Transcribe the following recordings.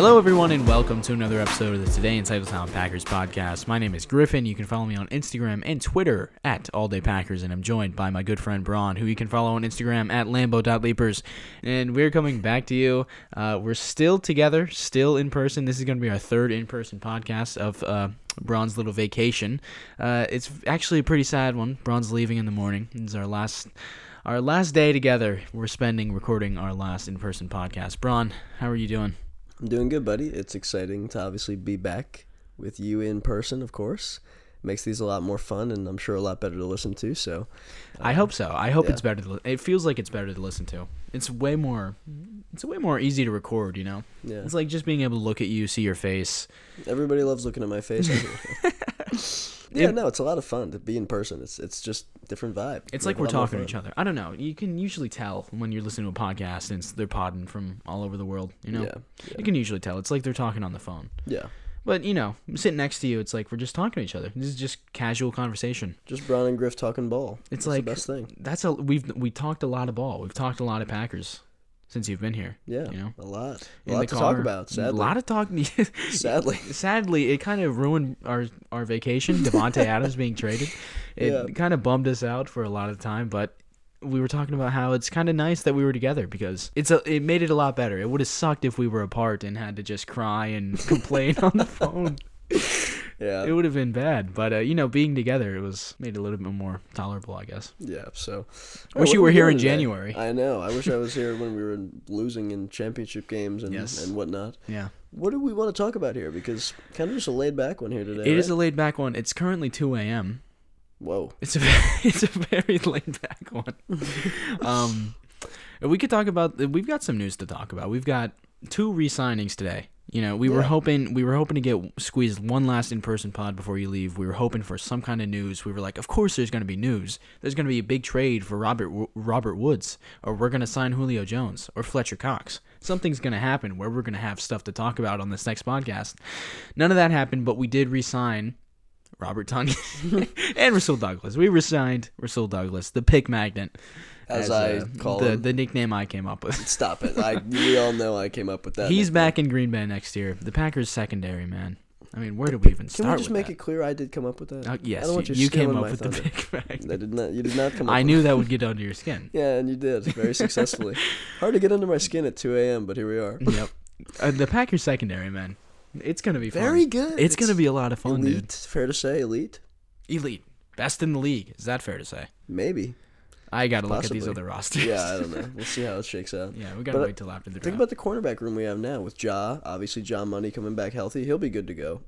Hello, everyone, and welcome to another episode of the Today in Titletown Packers podcast. My name is Griffin. You can follow me on Instagram and Twitter at All Day Packers, and I'm joined by my good friend Braun, who you can follow on Instagram at Lambeau.leapers. And we're coming back to you. Uh, we're still together, still in person. This is going to be our third in person podcast of uh, Braun's little vacation. Uh, it's actually a pretty sad one. Braun's leaving in the morning. Is our last. Our last day together, we're spending recording our last in person podcast. Braun, how are you doing? I'm doing good, buddy. It's exciting to obviously be back with you in person, of course. Makes these a lot more fun, and I'm sure a lot better to listen to. So, I hope so. I hope yeah. it's better. To li- it feels like it's better to listen to. It's way more. It's way more easy to record. You know. yeah, It's like just being able to look at you, see your face. everybody loves looking at my face. Yeah, It- no, it's a lot of fun to be in person. It's it's just different vibe. It's like we're talking to each other. I don't know. You can usually tell when you're listening to a podcast and it's, they're podding from all over the world. You know. Yeah, yeah, You can usually tell. It's like they're talking on the phone. yeah. But you know, sitting next to you, it's like we're just talking to each other. This is just casual conversation. Just Braun and Griff talking ball. It's like the best thing. That's a we've we talked a lot of ball. We've talked a lot of Packers since you've been here. Yeah, you know, a lot, a lot to car. talk about. Sadly, a lot of talking. sadly, Sadly, it kind of ruined our our vacation. Davante Adams being traded, it Yeah. kind of bummed us out for a lot of time. But we were talking about how it's kind of nice that we were together because it's a it made it a lot better. It would have sucked if we were apart and had to just cry and complain on the phone. Yeah, It would have been bad. But uh, you know, being together, it was made it a little bit more tolerable, I guess. yeah. So, I Wish you were here in today? January. I know. I wish I was here when we were losing in championship games and Yes. and whatnot. Yeah. What do we want to talk about here? Because kind of just a laid back one here today. It is right? a laid back one. It's currently 2 a.m. Whoa. It's a very, it's a very laid back one. um, we could talk about. We've got some news to talk about. We've got two re-signings today. You know, we were hoping we were hoping to get squeezed one last in-person pod before you leave. We were hoping for some kind of news. We were like, of course, there's going to be news. There's going to be a big trade for Robert Robert Woods, or we're going to sign Julio Jones or Fletcher Cox. Something's going to happen where we're going to have stuff to talk about on this next podcast. None of that happened, but we did re-sign Robert Tonyan and Rasul Douglas. We resigned Rasul Douglas, the pick magnet, As I uh, call the him. the nickname I came up with. Stop it. I we all know I came up with that. He's nickname. back in Green Bay next year. The Packers secondary, man. I mean, where do we even Can start Can we just make that? it clear I did come up with that? Uh, I yes, don't want you, you you came up with the thunder. pick magnet. I did not. You did not come up. I knew that would get under your skin. Yeah, and you did very successfully. Hard to get under my skin at 2 a.m., but here we are. yep. Uh, the Packers secondary, man. It's gonna be fun. Very good. It's, gonna be a lot of fun, elite. dude. Fair to say, elite. Elite, best in the league. Is that fair to say? Maybe. I gotta look at these other rosters. Yeah, I don't know. We'll see how it shakes out. yeah, we gotta But, uh, wait till after the break. Think draft. about the cornerback room we have now with Ja. Obviously, John Money coming back healthy. He'll be good to go.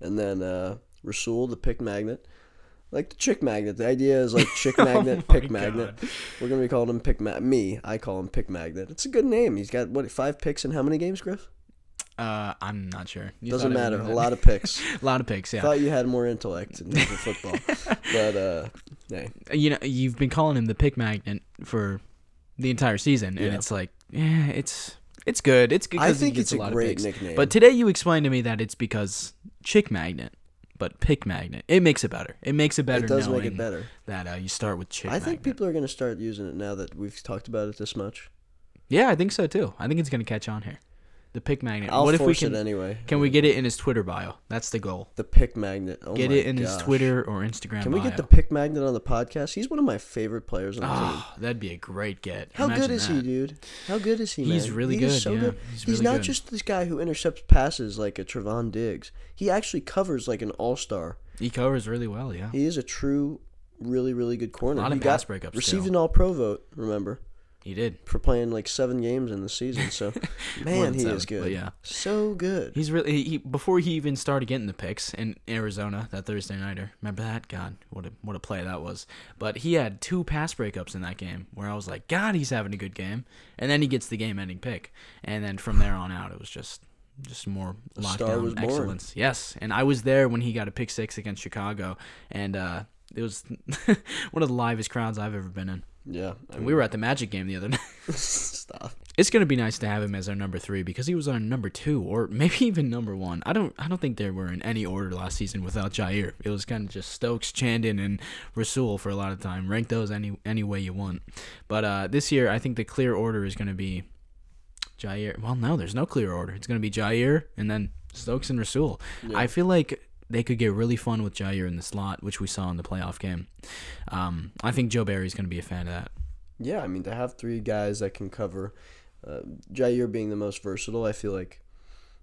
And then uh, Rasul, the pick magnet. Like the chick magnet. The idea is like chick magnet, Oh my pick magnet. We're going to be calling him pick ma- Me, I call him pick magnet. It's a good name. He's got, what, five picks in how many games, Griff? Uh, I'm not sure. You Doesn't matter. A lot of picks. a lot of picks. Yeah. I thought you had more intellect in football. but, uh, hey. you know, you've been calling him the pick magnet for the entire season, and Yeah. it's like, yeah, it's it's good. It's good. I think it's a lot great picks. nickname. But today you explained to me that it's because chick magnet, but pick magnet. It makes it better. It makes it better. it does make it better. That uh, you start with chick. I think people are going to start using it now that we've talked about it this much. Yeah, I think so too. I think it's gonna catch on here. The pick magnet. I'll what if we can? anyway. Can we get it in his Twitter bio? That's the goal. The pick magnet. Oh get it in his. Twitter or Instagram. Can we bio. get the pick magnet on the podcast? He's one of my favorite players on the team. Oh, that'd be a great get. How Imagine good is he, dude? How good is he, man? He's really He good, so yeah. good. He's He's, really not good. just this guy who intercepts passes like a Trevon Diggs. He actually covers like an all-star. He covers really well. Yeah. He is a true, really, really good corner. A lot he of pass breakups, Received too. an All-Pro vote. Remember He did. for playing like seven games in the season. So, man, he seven, is good. yeah. so good. He's really he, he before he even started getting the picks in Arizona that Thursday nighter. Remember that? God, what a what a play that was. But he had two pass breakups in that game where I was like, God, he's having a good game. And then he gets the game-ending pick, and then from there on out, it was just just more lockdown was born. excellence. Yes, and I was there when he got a pick six against Chicago, and uh, it was one of the livest crowds I've ever been in. Yeah, I We were at the Magic game the other night. stop. It's gonna be nice to have him as our number three because he was our number two or maybe even number one. I don't I don't think they were in any order last season without Jaire. It was kind of just Stokes, Chandon, and Rasul for a lot of time. Rank those any any way you want. But uh, this year, I think the clear order is gonna be Jaire. Well, no, there's no clear order. It's going to be Jaire and then Stokes and Rasul. I feel like they could get really fun with Jaire in the slot, which we saw in the playoff game. Um, I think Joe Barry's going to be a fan of that. Yeah, I mean to have three guys that can cover, uh, Jaire being the most versatile, I feel like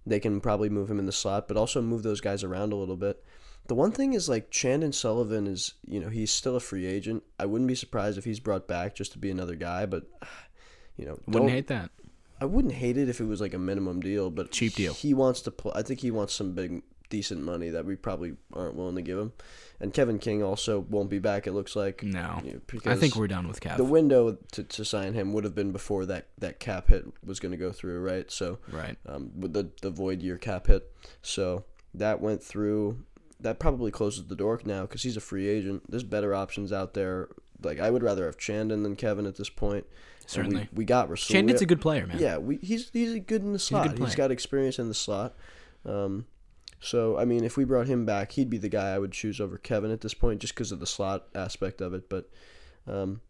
they can probably move him in the slot, but also move those guys around a little bit. The one thing is like Chandon Sullivan is, you know, he's still a free agent. I wouldn't be surprised if he's brought back just to be another guy, but you know, Wouldn't hate that. I wouldn't hate it if it was like a minimum deal, but Cheap deal. He wants to play. I think he wants some big, decent money that we probably aren't willing to give him. And Kevin King also won't be back. It looks like. No. you know, I think we're done with Kev. the window to, to sign him would have been before that, that cap hit was going to go through, right? So right. um, with the the void year cap hit, so that went through. That probably closes the door now because he's a free agent. There's better options out there. Like I would rather have Chandon than Kevin at this point. Certainly. we, we got Rasul. Chandon's a good player, man. yeah, we, he's he's good in the slot. he's player. got experience in the slot. Um, so I mean, if we brought him back, he'd be the guy I would choose over Kevin at this point, just because of the slot aspect of it. But um,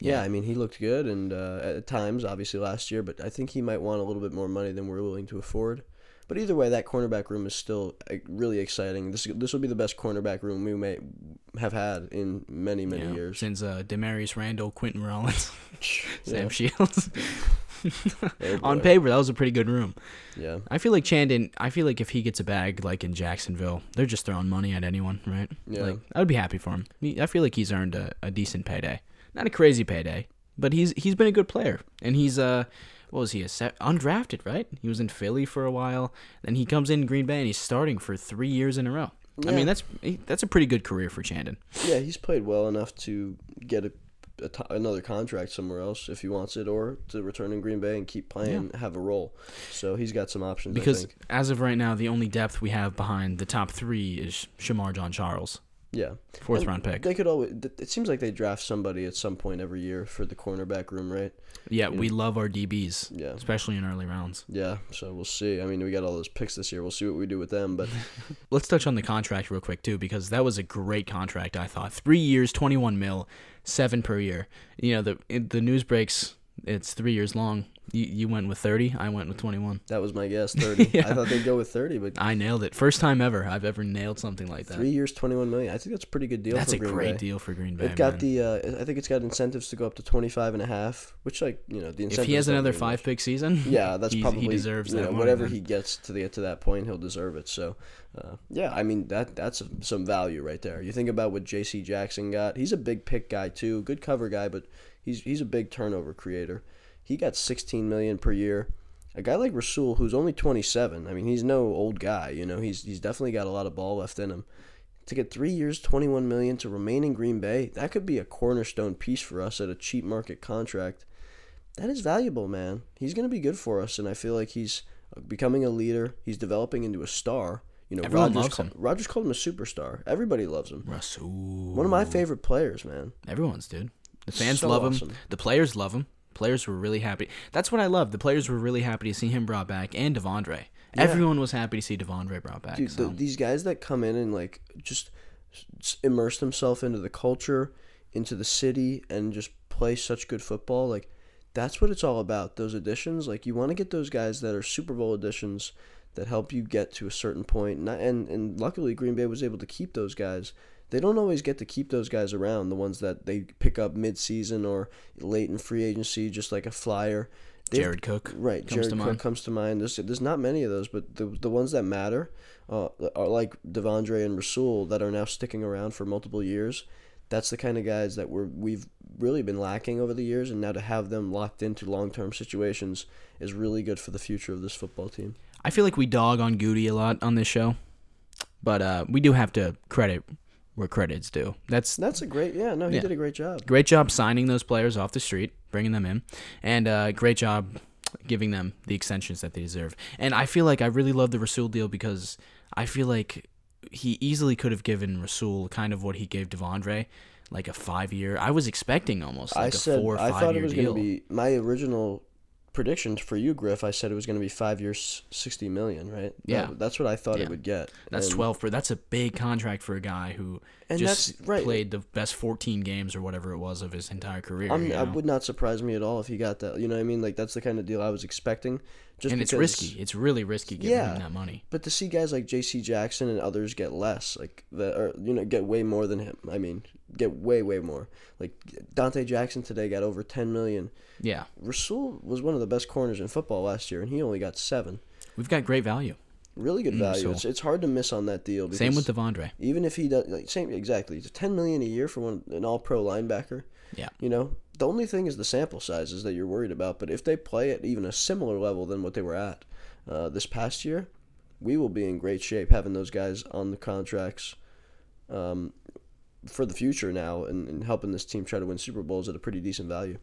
yeah, Yeah. I mean, he looked good, and uh, at times, obviously last year. But I think he might want a little bit more money than we're willing to afford. But either way, that cornerback room is still uh, really exciting. This this will be the best cornerback room we may have had in many many Yeah, years. Since uh, Damarious Randall, Quentin Rollins, Sam Shields. Oh, On paper, that was a pretty good room. yeah. I feel like Chandon. I feel like if he gets a bag like in Jacksonville, they're just throwing money at anyone, right? Yeah. Like I would be happy for him. I feel like he's earned a, a decent payday, not a crazy payday, but he's he's been a good player, and he's uh. What was he? A set, undrafted, right? He was in Philly for a while. Then he comes in Green Bay and he's starting for three years in a row. I mean, that's that's a pretty good career for Chandon. Yeah, he's played well enough to get a t- another contract somewhere else if he wants it, or to return in Green Bay and keep playing, have a role. So he's got some options. Because as of right now, the only depth we have behind the top three is Shemar Jean-Charles, yeah, fourth And round pick. They could always. It seems like they draft somebody at some point every year for the cornerback room, right? Yeah, we love our DBs, Yeah. especially in early rounds. Yeah, so we'll see. I mean, we got all those picks this year. We'll see what we do with them. But Let's touch on the contract real quick too, because that was a great contract. I thought three years, twenty one mil, seven per year. You know the the news breaks. It's three years long. You you went with thirty. I went with twenty one. that was my guess, thirty. Yeah. I thought they'd go with thirty, but I nailed it. First time ever I've ever nailed something like that. three years, twenty-one million. I think that's a pretty good deal. That's for a Green great Bay. deal for Green Bay. It got man. the. Uh, I think it's got incentives to go up to 25 and a half, which like you know the incentives. if he has another much. five pick season, Yeah, that's probably he deserves you that. know, whatever then. he gets to the to that point, he'll deserve it. So, uh, yeah, I mean that that's some value right there. You think about what J.C. Jackson got. He's a big pick guy too, good cover guy, but he's he's a big turnover creator. He got 16 million per year. A guy like Rasul, who's only 27. I mean, he's no old guy. You know, he's he's definitely got a lot of ball left in him. To get three years, 21 million to remain in Green Bay, that could be a cornerstone piece for us at a cheap market contract that is valuable, man. He's going to be good for us, and I feel like he's becoming a leader. He's developing into a star. You know, Everyone Rodgers, loves call- him. Rodgers called him a superstar. Everybody loves him. Rasul. One of my favorite players, man. Everyone's dude. The fans So love him. The players love him. Players were really happy. That's what I love. The players were really happy to see him brought back, and Devondre. Everyone was happy to see Devondre brought back. Dude, so. the, these guys that come in and like just immerse themselves into the culture, into the city, and just play such good football, like that's what it's all about. Those additions, like you want to get those guys that are Super Bowl additions that help you get to a certain point. Not, and and luckily Green Bay was able to keep those guys. They don't always get to keep those guys around. The ones that they pick up mid-season or late in free agency, just like a flyer. They've- Jared Cook. Right, comes Jared to Cook mind. comes to mind. There's, there's not many of those, but the the ones that matter uh, are like Devondre and Rasul that are now sticking around for multiple years. That's the kind of guys that we're we've really been lacking over the years, and now to have them locked into long term situations is really good for the future of this football team. I feel like we dog on Gutey a lot on this show, but uh, we do have to credit where credit's due. That's That's a great, yeah, no, he Yeah. did a great job. great job signing those players off the street, bringing them in, and uh, great job giving them the extensions that they deserve. And I feel like I really love the Rasul deal because I feel like he easily could have given Rasul kind of what he gave Devondre, like a five year. I was expecting almost like I a said four or I five thought it year was going deal. to be my original prediction for you, Griff, I said it was going to be five years, sixty million, right? Yeah. That- that's what I thought Yeah. it would get. That's And- twelve for that's a big contract for a guy who just right. played the best fourteen games or whatever it was of his entire career. I'm, you I know? would not surprise me at all if he got that. You know what I mean? Like that's the kind of deal I was expecting. Just and it's risky. It's really risky giving Yeah. him that money. But to see guys like J.C. Jackson and others get less, like that, or you know, get way more than him. I mean, get way, way more. Like Donte Jackson today got over ten million. Yeah, Rasul was one of the best corners in football last year, and he only got seven. we've got great value. Really good Mm, value. so- It's, it's hard to miss on that deal. Same with Devondre. even if he does like same exactly, it's ten million a year for one an All Pro linebacker. Yeah. You know, the only thing is the sample sizes that you're worried about. But if they play at even a similar level than what they were at uh, this past year, we will be in great shape having those guys on the contracts um, for the future now and, and helping this team try to win Super Bowls at a pretty decent value.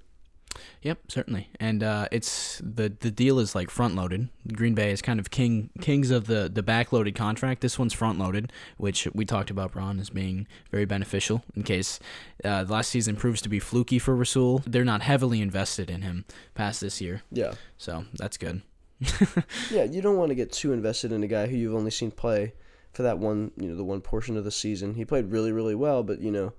Yep, certainly. And uh, it's the the deal is like front loaded. Green Bay is kind of king kings of the the back loaded contract. This one's front loaded, which we talked about Ron as being very beneficial in case uh, the last season proves to be fluky for Rasul. They're not heavily invested in him past this year, Yeah. so that's good. Yeah, you don't want to get too invested in a guy who you've only seen play for that one, you know, the one portion of the season. He played really, really well, but you know,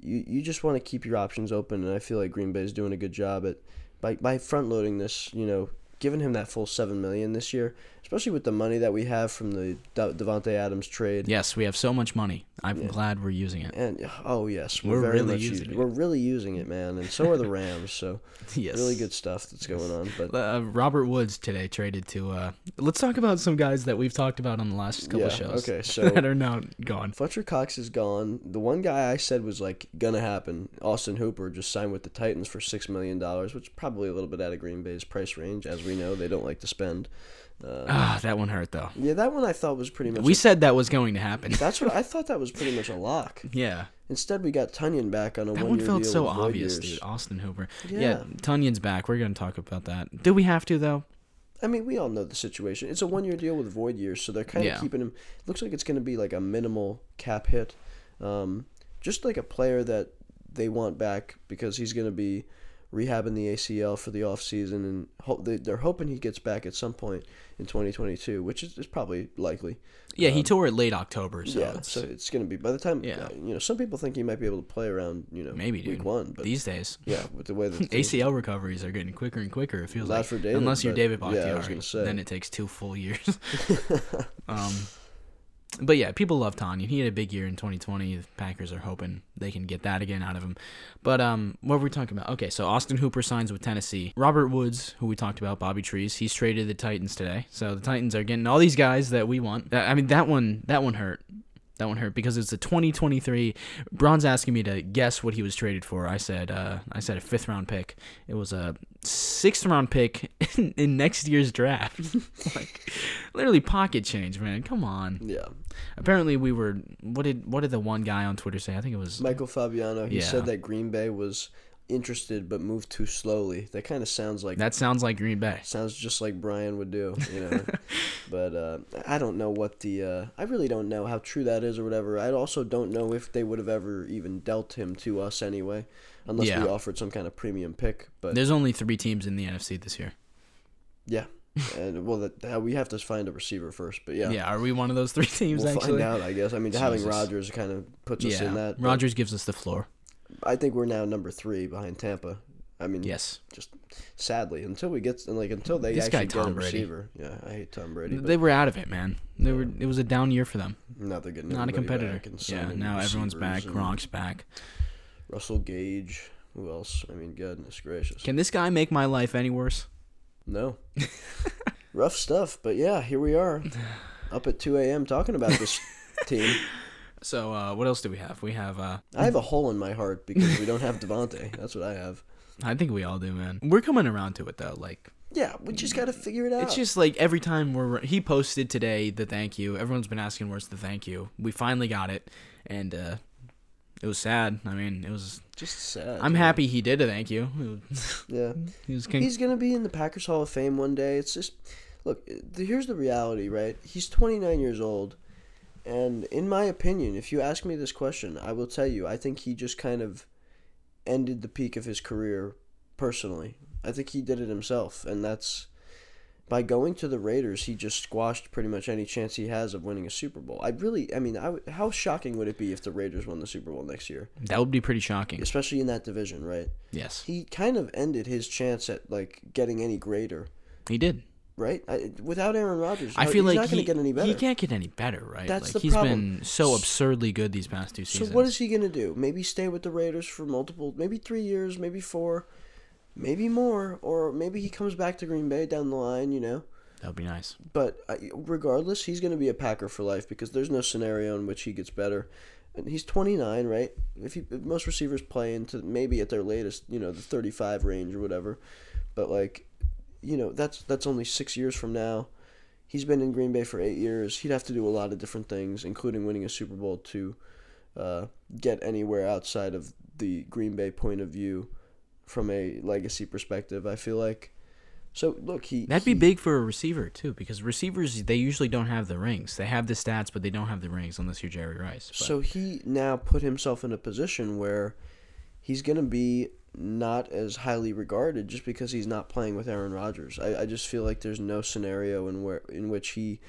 you you just want to keep your options open, and I feel like Green Bay is doing a good job at by by front loading this. You know, giving him that full seven million this year, especially with the money that we have from the De- Davante Adams trade. Yes, we have so much money. I'm Yeah. glad we're using it. And oh yes, we're, We're very really using it. We're really using it, man, and so are the Rams. So yes, really good stuff that's going on. But Uh, Robert Woods today traded to. Uh, let's talk about some guys that we've talked about on the last couple Yeah, shows. okay, so- that are now gone. Fletcher Cox is gone. The one guy I said was like gonna happen, Austin Hooper, just signed with the Titans for six million dollars, which is probably a little bit out of Green Bay's price range, as we know they don't like to spend. Uh, Ah, that one hurt though. yeah, that one I thought was pretty much. We a- said that was going to happen. that's what I thought. That was pretty much a lock. yeah, Instead, we got Tonyan back on a that one one year felt deal. so with void obvious, years. dude. Austin Hooper. Yeah. Yeah. Tonyan's back. We're gonna talk about that. Do we have to though? I mean, we all know the situation. It's a one year deal with void years, so they're kind of Yeah. keeping him. Looks like it's going to be like a minimal cap hit. Um, just like a player that they want back because he's going to be rehabbing the ACL for the offseason, and ho- they, they're hoping he gets back at some point in 2022, which is, is probably likely. Yeah, he tore it late October, so Um, yeah, it's, so it's going to be by the time. Yeah. uh, you know, some people think he might be able to play around. You know, maybe week dude. one, but these days. yeah, with the way that ACL recoveries are getting quicker and quicker. It feels Not like for David, unless you're David yeah, Bakhtiari, gonna then it takes two full years. um, but yeah, people love Tonyan. He had a big year in 2020. The Packers are hoping they can get that again out of him. But um, what were we talking about? Okay, so Austin Hooper signs with Tennessee. Robert Woods, who we talked about, Bobby Trees, he's traded the Titans today. So the Titans are getting all these guys that we want. I mean, that one, that one hurt. That one hurt because it's a 2023. Braun's asking me to guess what he was traded for. I said, uh, I said a fifth round pick. It was a sixth round pick in, in next year's draft. like, literally pocket change, man. Come on. yeah. Apparently, we were. What did what did the one guy on Twitter say? I think it was. Michael Fabiano, he Yeah. said that Green Bay was interested but move too slowly. That kind of sounds like That sounds like Green Bay. sounds just like Brian would do, you know. but uh, I don't know what the uh, I really don't know how true that is or whatever. I also don't know if they would have ever even dealt him to us anyway, unless Yeah. we offered some kind of premium pick. But There's only three teams in the NFC this year. yeah, and well, that, that- we have to find a receiver first. But yeah, Yeah, are we one of those three teams? we'll actually, find out. I guess. I mean, having Jesus. Rodgers kind of puts us in that. but Rodgers gives us the floor. I think we're now number three behind Tampa. I mean, Yes, just sadly until we get like until they This guy, actually get a Tom Brady. receiver. Yeah, I hate Tom Brady. They were out of it, man. They were. It was a down year for them. Not they're getting Not a competitor. Yeah. Now everyone's back. Gronk's back. Russell Gage. Who else? I mean, goodness gracious. Can this guy make my life any worse? No. Rough stuff, but yeah, here we are, up at 2 a.m. talking about this team. So uh, what else do we have? We have. Uh, I have a hole in my heart because we don't have Davante. That's what I have. I think we all do, man. We're coming around to it though. Like Yeah, we just got to figure it out. it's just like every time we're he posted today the thank you. Everyone's been asking where's the thank you. We finally got it, and uh, it was sad. I mean, it was. just sad. I'm happy he did a thank you. Yeah. he was king. He's gonna be in the Packers Hall of Fame one day. It's just look. the- Here's the reality, right? He's 29 years old, and in my opinion, if you ask me this question, I will tell you, I think he just kind of ended the peak of his career personally. I think he did it himself, and that's by going to the Raiders, he just squashed pretty much any chance he has of winning a Super Bowl. I really, I mean, I would- how shocking would it be if the Raiders won the Super Bowl next year, That would be pretty shocking. especially in that division, right? Yes, He kind of ended his chance at like getting any greater, he did. Right? I, without Aaron Rodgers, I feel he's like not going he, to get any better. he can't get any better, right? That's like the he's problem. been so absurdly good these past two seasons. So what is he gonna do? Maybe stay with the Raiders for multiple, maybe three years, maybe four, maybe more, or maybe he comes back to Green Bay down the line. You know, That would be nice. but uh, regardless, he's gonna be a Packer for life because there's no scenario in which he gets better. And he's 29, right? If, he, if most receivers play into maybe at their latest, you know, the 35 range or whatever, but like, you know, that's that's only six years from now. He's been in Green Bay for eight years. He'd have to do a lot of different things, including winning a Super Bowl to uh, get anywhere outside of the Green Bay point of view from a legacy perspective. I feel like. So look, he That'd be he- big for a receiver too, because receivers they usually don't have the rings. They have the stats, but they don't have the rings unless you're Jerry Rice. But So he now put himself in a position where he's going to be not as highly regarded just because he's not playing with Aaron Rodgers. I, I just feel like there's no scenario in where in which he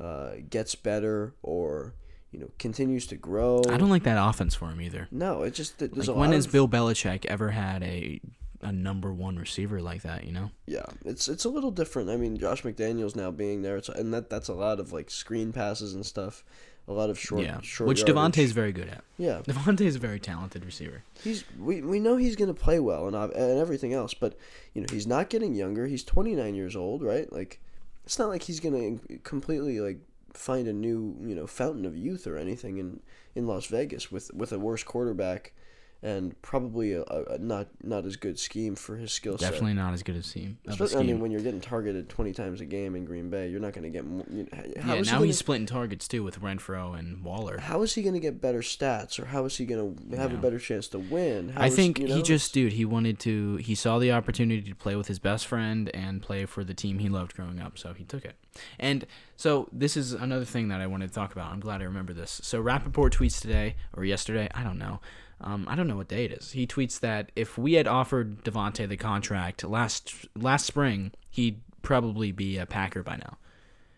uh, gets better or you know continues to grow. I don't like that offense for him either. No, it just there's Like a when has of, Bill Belichick ever had a a number one receiver like that? You know, Yeah, it's it's a little different. I mean, Josh McDaniels now being there, it's, and that that's a lot of like screen passes and stuff, a lot of short, yeah, short which yardage. is very good at. Yeah, Davante is a very talented receiver. he's we, we know he's gonna play well and and everything else, but you know he's not getting younger. He's 29 years old, right? Like, it's not like he's gonna completely like find a new you know fountain of youth or anything in in Las Vegas with with a worse quarterback and probably a, a, not not as good scheme for his skill set. Definitely not as good as a Especially, I mean, when you're getting targeted 20 times a game in Green Bay, you're not going to get more. You know, how yeah, is he now gonna- he's splitting targets too with Renfrow and Waller. How is he going to get better stats, or how is he going to have Yeah. a better chance to win? How I is- think you he just, dude, he wanted to. He saw the opportunity to play with his best friend and play for the team he loved growing up, so he took it. And so this is another thing that I wanted to talk about. I'm glad I remember this. So Rapoport tweets today or yesterday, I don't know. Um, I don't know what day it is. He tweets that if we had offered Davante the contract last last spring, he'd probably be a Packer by now.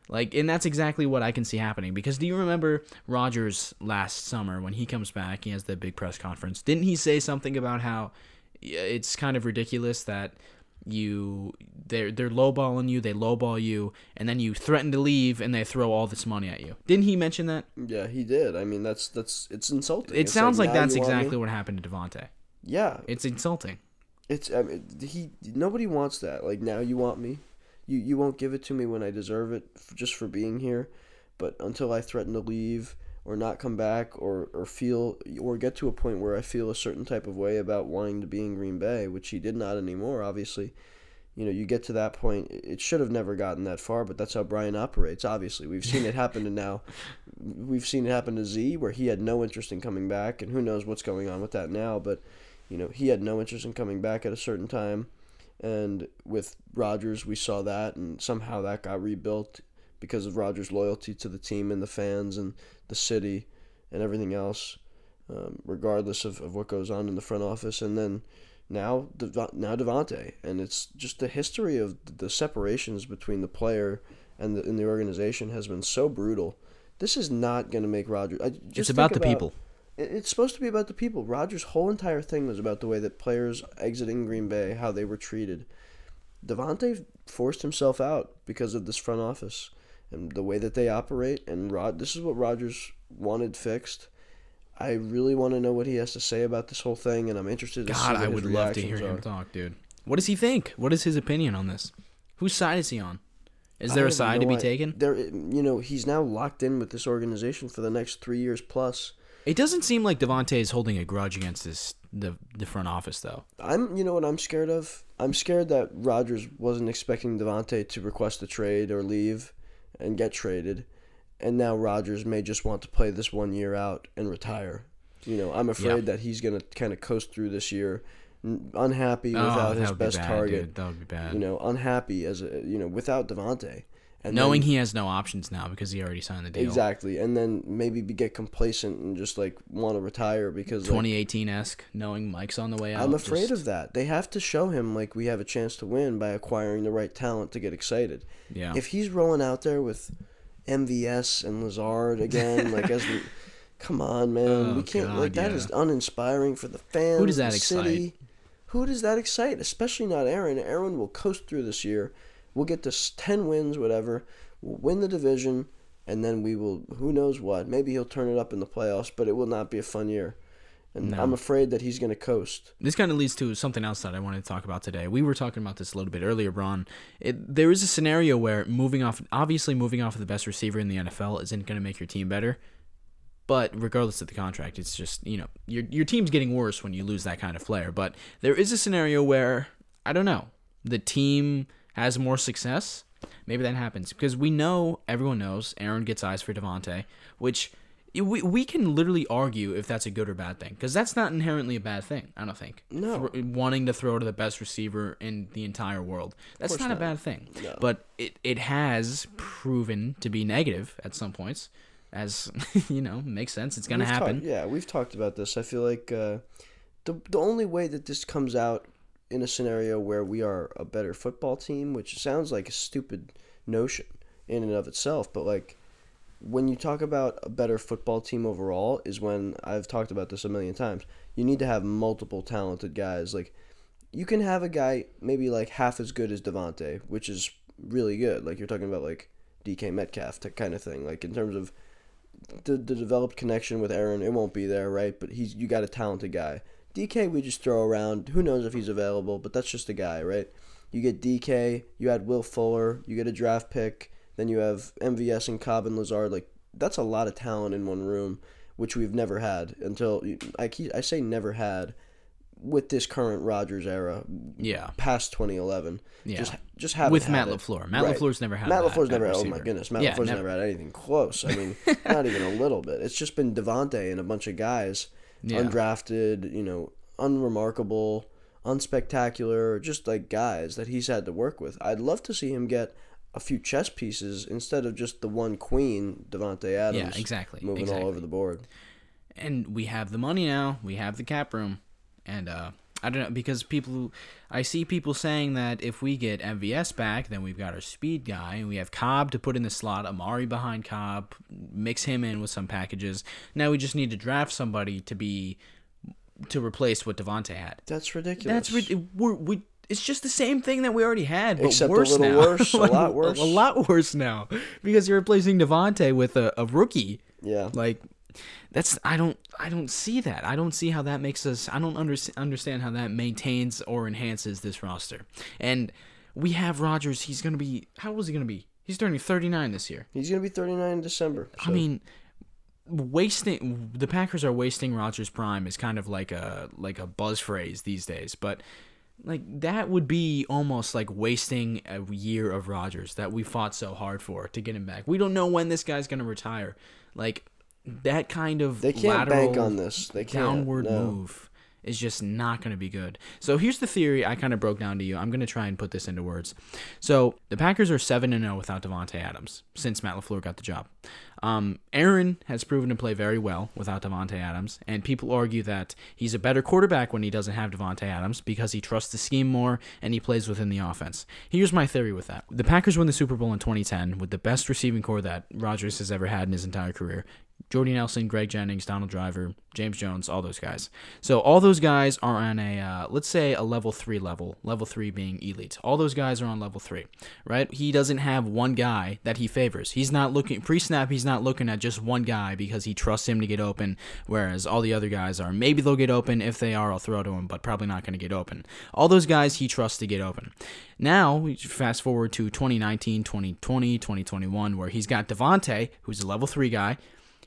Like, and that's exactly what I can see happening. Because do you remember Rodgers last summer when he comes back? He has the big press conference. Didn't he say something about how it's kind of ridiculous that you they're they're lowballing you, they lowball you, and then you threaten to leave, and they throw all this money at you? Didn't he mention that? Yeah, he did. I mean, that's that's it's insulting. It It's sounds like, now that's you want me? exactly what happened to Davante. Yeah, It's insulting. it's I mean, he nobody wants that. Like now you want me, you you won't give it to me when I deserve it f- just for being here, but until I threaten to leave or not come back or or feel or get to a point where I feel a certain type of way about wanting to be in Green Bay, which he did not anymore, obviously. You know, you get to that point. It should have never gotten that far, but that's how Brian operates. Obviously, we've seen it happen to now. We've seen it happen to Z, where he had no interest in coming back, and who knows what's going on with that now. But you know, he had no interest in coming back at a certain time. And with Rodgers, we saw that, and somehow that got rebuilt because of Rodgers' loyalty to the team and the fans and the city and everything else, um, regardless of, of what goes on in the front office. And then now, now Davante. And it's just the history of the separations between the player and the, and the organization has been so brutal. This is not going to make Rodgers. I, just it's about the people. It's supposed to be about the people. Rodgers' whole entire thing was about the way that players exiting Green Bay, how they were treated. Davante forced himself out because of this front office and the way that they operate. And Rod, this is what Rodgers wanted fixed. I really want to know what he has to say about this whole thing, and I'm interested to see God, I would love to hear him are. talk, dude. What does he think? What is his opinion on this? Whose side is he on? Is there a side to be i- taken? There, you know, he's now locked in with this organization for the next three years plus. It doesn't seem like Davante is holding a grudge against this the the front office though. I'm, you know what I'm scared of? I'm scared that Rodgers wasn't expecting Davante to request a trade or leave and get traded, and now Rodgers may just want to play this one year out and retire. You know, I'm afraid that he's gonna kind of coast through this year, unhappy oh, without Oh, his be best bad, target. dude. That would be bad. You know, unhappy as a you know without Davante, And Knowing then, he has no options now because he already signed the deal. exactly, and then maybe get complacent and just like want to retire because 2018 esque, knowing Mike's on the way out. I'm afraid just- of that. They have to show him like we have a chance to win by acquiring the right talent to get excited. Yeah. If he's rolling out there with MVS and Lazard again, like as we, come on, man, Oh, we can't. God, like that yeah. is uninspiring for the fans. Who does that the excite? City. Who does that excite? Especially not Aaron. Aaron will coast through this year. We'll get to ten wins, whatever. We'll win the division, and then we will. Who knows what? Maybe he'll turn it up in the playoffs, but it will not be a fun year. And No. I'm afraid that he's going to coast. This kind of leads to something else that I wanted to talk about today. We were talking about this a little bit earlier, Braun. It, there is a scenario where moving off, obviously moving off of the best receiver in the NFL isn't going to make your team better. But regardless of the contract, it's just you know your your team's getting worse when you lose that kind of player. But there is a scenario where I don't know the team has more success. Maybe that happens because we know everyone knows Aaron gets eyes for Davante, which we we can literally argue if that's a good or bad thing because that's not inherently a bad thing. I don't think. No. Thro- wanting to throw to the best receiver in the entire world that's course not, a bad thing. No. But it it has proven to be negative at some points, as you know makes sense. It's gonna We've happen. yeah, we've talked about this. I feel like uh, the the only way that this comes out in a scenario where we are a better football team, which sounds like a stupid notion in and of itself, but like when you talk about a better football team overall, is when I've talked about this a million times. You need to have multiple talented guys. Like you can have a guy maybe like half as good as Davante, which is really good. Like you're talking about like DK Metcalf kind of thing. Like in terms of the, the developed connection with Aaron, it won't be there, right? But he's you got a talented guy. DK we just throw around. Who knows if he's available? But that's just a guy, right? You get DK, you add Will Fuller, you get a draft pick, then you have MVS and Cobb and Lazard. Like that's a lot of talent in one room, which we've never had until I keep, I say never had with this current Rodgers era Yeah. past 2011. Yeah. Just just have With Matt LaFleur. Matt LaFleur's never had Matt that LaFleur's at never had, oh my goodness. Matt Yeah, LaFleur's never. never. had anything close. I mean, not even a little bit. It's just been Davante and a bunch of guys, Yeah. undrafted, you know, unremarkable, unspectacular, just like guys that he's had to work with. I'd love to see him get a few chess pieces instead of just the one queen, Davante Adams. Yeah, exactly, Moving exactly. all over the board. and we have the money now. We have the cap room, and uh, I don't know because people, I see people saying that if we get MVS back, then we've got our speed guy, and we have Cobb to put in the slot, Amari behind Cobb, mix him in with some packages. Now we just need to draft somebody to be to replace what Davante had. That's ridiculous. That's we're, we. It's just the same thing that we already had, but Except a worse little now. worse, a lot worse. a lot worse now because you're replacing Davante with a, a rookie. Yeah. Like that's I don't I don't see that. I don't see how that makes us I don't under, understand how that maintains or enhances this roster. And we have Rodgers, he's going to be how old is he going to be? He's turning 39 this year. He's going to be 39 in December. I mean wasting the Packers are wasting Rodgers prime is kind of like a like a buzz phrase these days, but like that would be almost like wasting a year of Rodgers that we fought so hard for to get him back. We don't know when this guy's going to retire. Like that kind of They can't lateral bank on this. They can't. downward no. move is just not going to be good. So here's the theory I kind of broke down to you. I'm going to try and put this into words. So the Packers are 7 and 0 without Davante Adams since Matt LaFleur got the job. Um, Aaron has proven to play very well without Davante Adams, and people argue that he's a better quarterback when he doesn't have Davante Adams because he trusts the scheme more and he plays within the offense. Here's my theory with that: the Packers win the Super Bowl in 2010 with the best receiving core that Rodgers has ever had in his entire career. Jordy Nelson, Greg Jennings, Donald Driver, James Jones, all those guys. So all those guys are on a uh, let's say a level three level. Level three being elite. All those guys are on level three, right? He doesn't have one guy that he favors. He's not looking pre-snap. He's not looking at just one guy because he trusts him to get open. Whereas all the other guys are maybe they'll get open. If they are, I'll throw to him, but probably not going to get open. All those guys he trusts to get open. Now fast forward to 2019, 2020, 2021, where he's got Davante, who's a level three guy.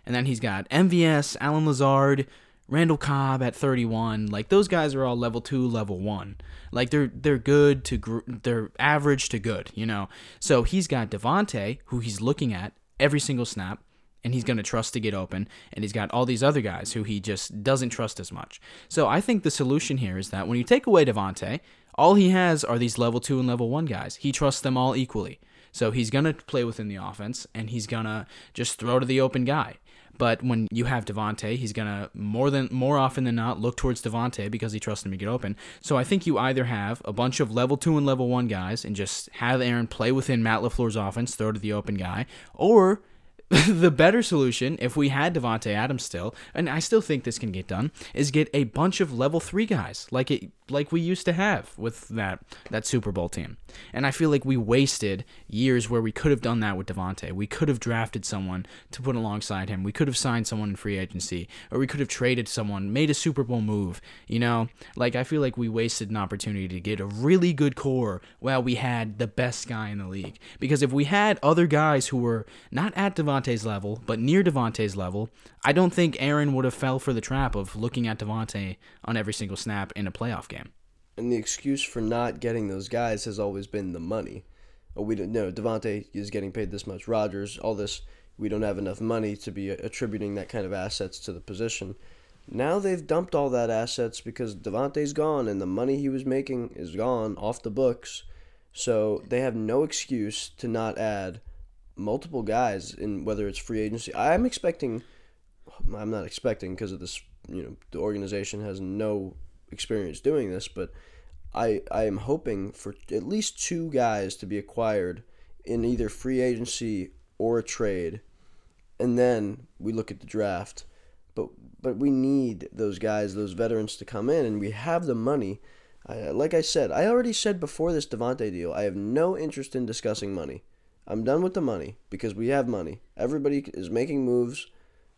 And then he's got MVS, Allen Lazard, Randall Cobb at 31. Like those guys are all level 2, level 1. Like they're they're good to gr- they're average to good, you know. So he's got Davante who he's looking at every single snap and he's going to trust to get open and he's got all these other guys who he just doesn't trust as much. So I think the solution here is that when you take away Davante, all he has are these level 2 and level 1 guys. He trusts them all equally. So he's going to play within the offense and he's going to just throw to the open guy. But when you have Davante, he's gonna more than more often than not look towards Davante because he trusts him to get open. So I think you either have a bunch of level two and level one guys and just have Aaron play within Matt LaFleur's offense, throw to the open guy, or the better solution, if we had Davante Adams still, and I still think this can get done, is get a bunch of level three guys like it like we used to have with that that Super Bowl team. And I feel like we wasted years where we could have done that with Davante. We could have drafted someone to put alongside him. We could have signed someone in free agency, or we could have traded someone, made a Super Bowl move. You know, like I feel like we wasted an opportunity to get a really good core while we had the best guy in the league. Because if we had other guys who were not at Davante's level, but near Davante's level, I don't think Aaron would have fell for the trap of looking at Davante on every single snap in a playoff game. And the excuse for not getting those guys has always been the money. Oh, we don't know. Davante is getting paid this much. Rodgers, all this. We don't have enough money to be attributing that kind of assets to the position. Now they've dumped all that assets because Davante's gone and the money he was making is gone off the books. So they have no excuse to not add multiple guys in whether it's free agency. I'm expecting I'm not expecting because of this, you know, the organization has no experience doing this, but I I am hoping for at least two guys to be acquired in either free agency or a trade, and then we look at the draft. But but we need those guys, those veterans, to come in, and we have the money. I, like I said, I already said before this Davante deal, I have no interest in discussing money. I'm done with the money because we have money. Everybody is making moves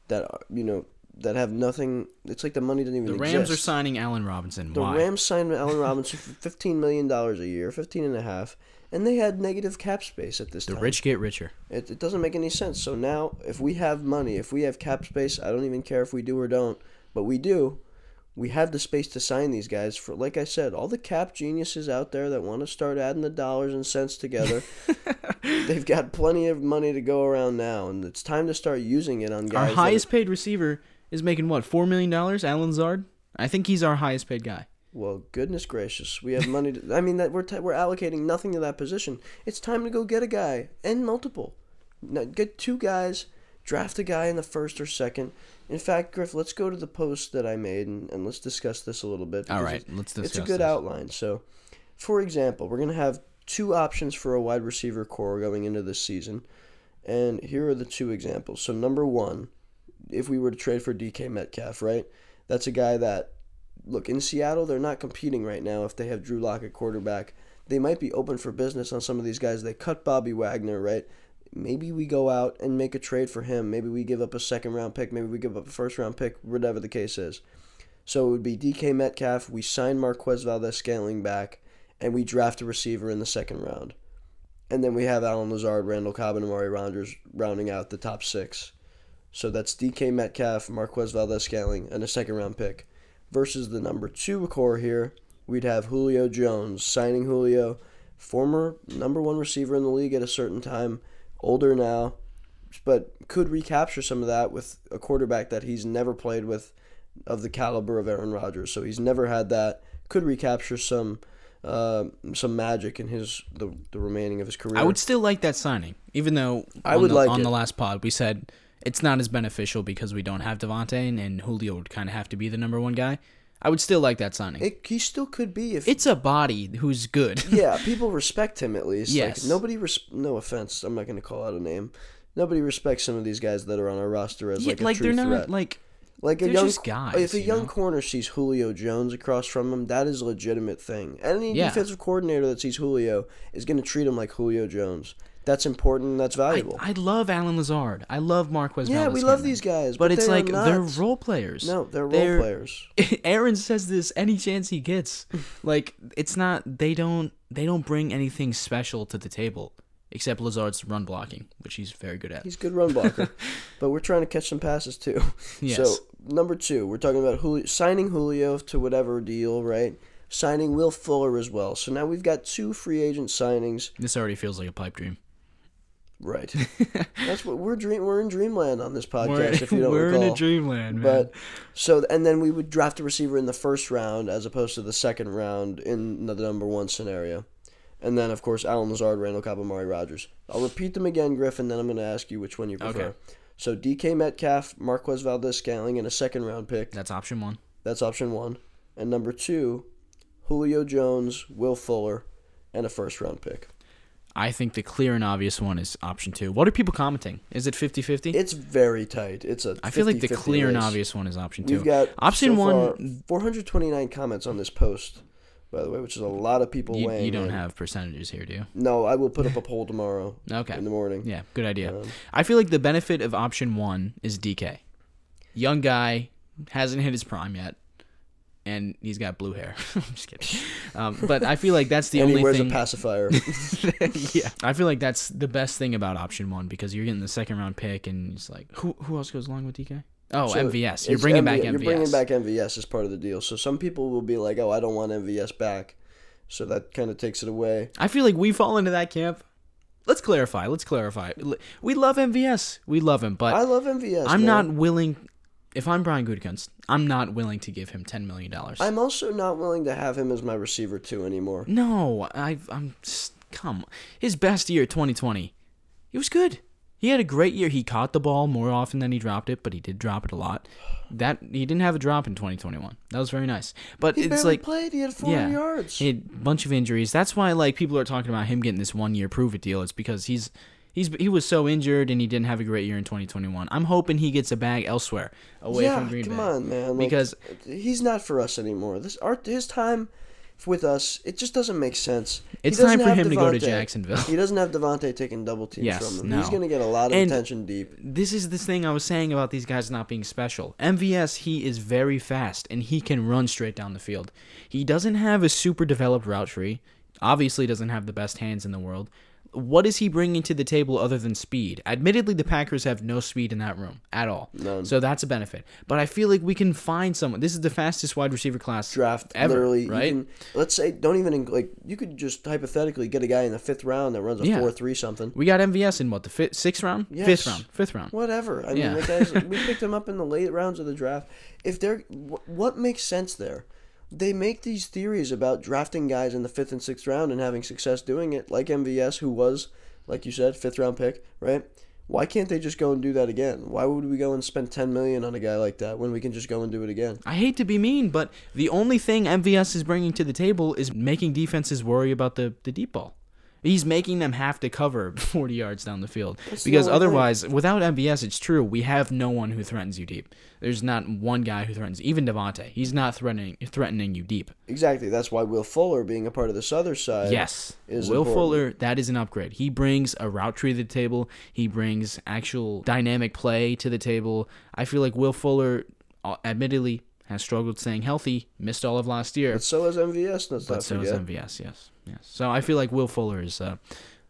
that you know that have nothing. It's like the money doesn't even. The Rams exist. are signing Allen Robinson. The Why? Rams signed Allen Robinson for fifteen million dollars a year, fifteen and a half, and they had negative cap space at this time. the time. rich get richer. It, it doesn't make any sense. So now, if we have money, if we have cap space, I don't even care if we do or don't, but we do. We have the space to sign these guys for, like I said, all the cap geniuses out there that want to start adding the dollars and cents together. they've got plenty of money to go around now, and it's time to start using it on guys. Our that- highest paid receiver is making what four million dollars. Allen Lazard. I think he's our highest paid guy. Well, goodness gracious, we have money. To, I mean, that we're t- we're allocating nothing to that position. It's time to go get a guy and multiple. No, get two guys, draft a guy in the first or second. In fact, Griff, let's go to the post that I made and, and let's discuss this a little bit. All right, it's- let's discuss. It's a good this. outline. So, for example, we're gonna have two options for a wide receiver core going into this season, and here are the two examples. So, number one, if we were to trade for DK Metcalf, right? That's a guy that look in Seattle. They're not competing right now. If they have Drew Lock at quarterback, they might be open for business on some of these guys. They cut Bobby Wagner, right? Maybe we go out and make a trade for him. Maybe we give up a second round pick. Maybe we give up a first round pick. Whatever the case is. So it would be DK Metcalf. We sign Marquez Valdes-Scantling back, and we draft a receiver in the second round. And then we have Allen Lazard, Randall Cobb, and Amari Rodgers rounding out the top six. So that's DK Metcalf, Marquez Valdes-Scantling, and a second round pick. Versus the number two core here, we'd have Julio Jones, signing Julio, former number one receiver in the league at a certain time, older now, but could recapture some of that with a quarterback that he's never played with of the caliber of Aaron Rodgers. So he's never had that. Could recapture some uh, some magic in his the, the remaining of his career. I would still like that signing, even though I would the, like on it. the last pod we said it's not as beneficial because we don't have Davante and, and Julio would kind of have to be the number one guy. I would still like that signing. It, he still could be if it's a body who's good. yeah, people respect him at least. Yes. Like, nobody. Res- no offense, I'm not going to call out a name. Nobody respects some of these guys that are on our roster as Yeah, like a like true they're not threat. like like a they're young just guys, If a you young know? corner sees Julio Jones across from him, that is a legitimate thing. Any Yeah. defensive coordinator that sees Julio is going to treat him like Julio Jones. That's important. That's valuable. I love Allen Lazard. I love Marquez. yeah, Valdes we love Scantling. these guys, but, but, it's they like they're role players. No, they're role They're- players. Aaron says this any chance he gets. Like it's not they don't they don't bring anything special to the table except Lazard's run blocking, which he's very good at. He's a good run blocker, but we're trying to catch some passes too. Yes. So number two, we're talking about Julio, signing Julio to whatever deal, right? Signing Will Fuller as well. So now we've got two free agent signings. This already feels like a pipe dream. Right. That's what we're dream. We're in dreamland on this podcast. We're, if you don't we're recall. in a dreamland, man. But so and then we would draft a receiver in the first round as opposed to the second round in the number one scenario. And then, of course, Allen Lazard, Randall Cobb, Amari Rodgers. I'll repeat them again, Griffin, then I'm going to ask you which one you prefer. Okay. So DK Metcalf, Marquez Valdes-Scantling, and a second round pick. That's option one. That's option one. And number two, Julio Jones, Will Fuller, and a first round pick. I think the clear and obvious one is option two. What are people commenting? Is it 50 50? It's very tight. It's a I feel like the 50-50 clear and obvious one is option two. We've got option so one. far 429 comments on this post, by the way, which is a lot of people You, weighing. you don't in. have percentages here, do you? No, I will put up a poll tomorrow Okay. in the morning. Yeah, good idea. Um, I feel like the benefit of option one is DK. Young guy, hasn't hit his prime yet, and he's got blue hair. I'm just kidding. Um, but I feel like that's the and only he wears thing. a pacifier. yeah, I feel like that's the best thing about option one because you're getting the second round pick, and it's like who who else goes along with DK? Oh, So MVS. You're bringing MV back You're MVS. bringing back MVS as part of the deal. So some people will be like, "Oh, I don't want MVS back," so that kind of takes it away. I feel like we fall into that camp. Let's clarify. Let's clarify. We love MVS. We love him, but I love MVS. I'm man. not willing. If I'm Brian Gutekunst, I'm not willing to give him ten million dollars. I'm also not willing to have him as my receiver two anymore. No, I, I'm just, come. His best year, 2020, he was good. He had a great year. He caught the ball more often than he dropped it, but he did drop it a lot. That he didn't have a drop in 2021. That was very nice. But He it's barely like played. He had 400 yeah, yards. he had a bunch of injuries. That's why like people are talking about him getting this one year prove it deal. It's because he's he's he was so injured and he didn't have a great year in 2021. I'm hoping he gets a bag elsewhere away yeah, from Green come Bay. on, man. Like, Because- he's not for us anymore. This our his time with us, it just doesn't make sense. It's time for him to go to Jacksonville. He doesn't have Davante taking double teams Yes, from him. no. He's going to get a lot of And- attention deep. this is this thing I was saying about these guys not being special. MVS, he is very fast and he can run straight down the field. He doesn't have a super developed route tree. Obviously, doesn't have the best hands in the world. What is he bringing to the table other than speed? Admittedly, the Packers have no speed in that room at all. None. So that's a benefit. But I feel like we can find someone. This is the fastest wide receiver class Draft ever, literally, right? Can, let's say, don't even like you could just hypothetically get a guy in the fifth round that runs a Yeah. four three something. we got MVS in what the fifth, sixth round, Yes. fifth round, fifth round. Whatever. I Yeah. mean, guys, we picked him up in the late rounds of the draft. If they're, what makes sense there? They make these theories about drafting guys in the fifth and sixth round and having success doing it, like MVS, who was, like you said, fifth round pick, right? Why can't they just go and do that again? Why would we go and spend ten million on a guy like that when we can just go and do it again? I hate to be mean, but the only thing MVS is bringing to the table is making defenses worry about the, the deep ball. He's making them have to cover 40 yards down the field. That's the because thing. otherwise, without MVS, it's true, we have no one who threatens you deep. There's not one guy who threatens, even Davante. He's not threatening threatening you deep. Exactly. That's why Will Fuller, being a part of this other side, Yes. is Will important. Fuller, that is an upgrade. He brings a route tree to the table. He brings actual dynamic play to the table. I feel like Will Fuller, uh, admittedly, has struggled staying healthy, missed all of last year. But so has MVS. Let's But not so is forget. MVS, yes. Yes. So I feel like Will Fuller is uh,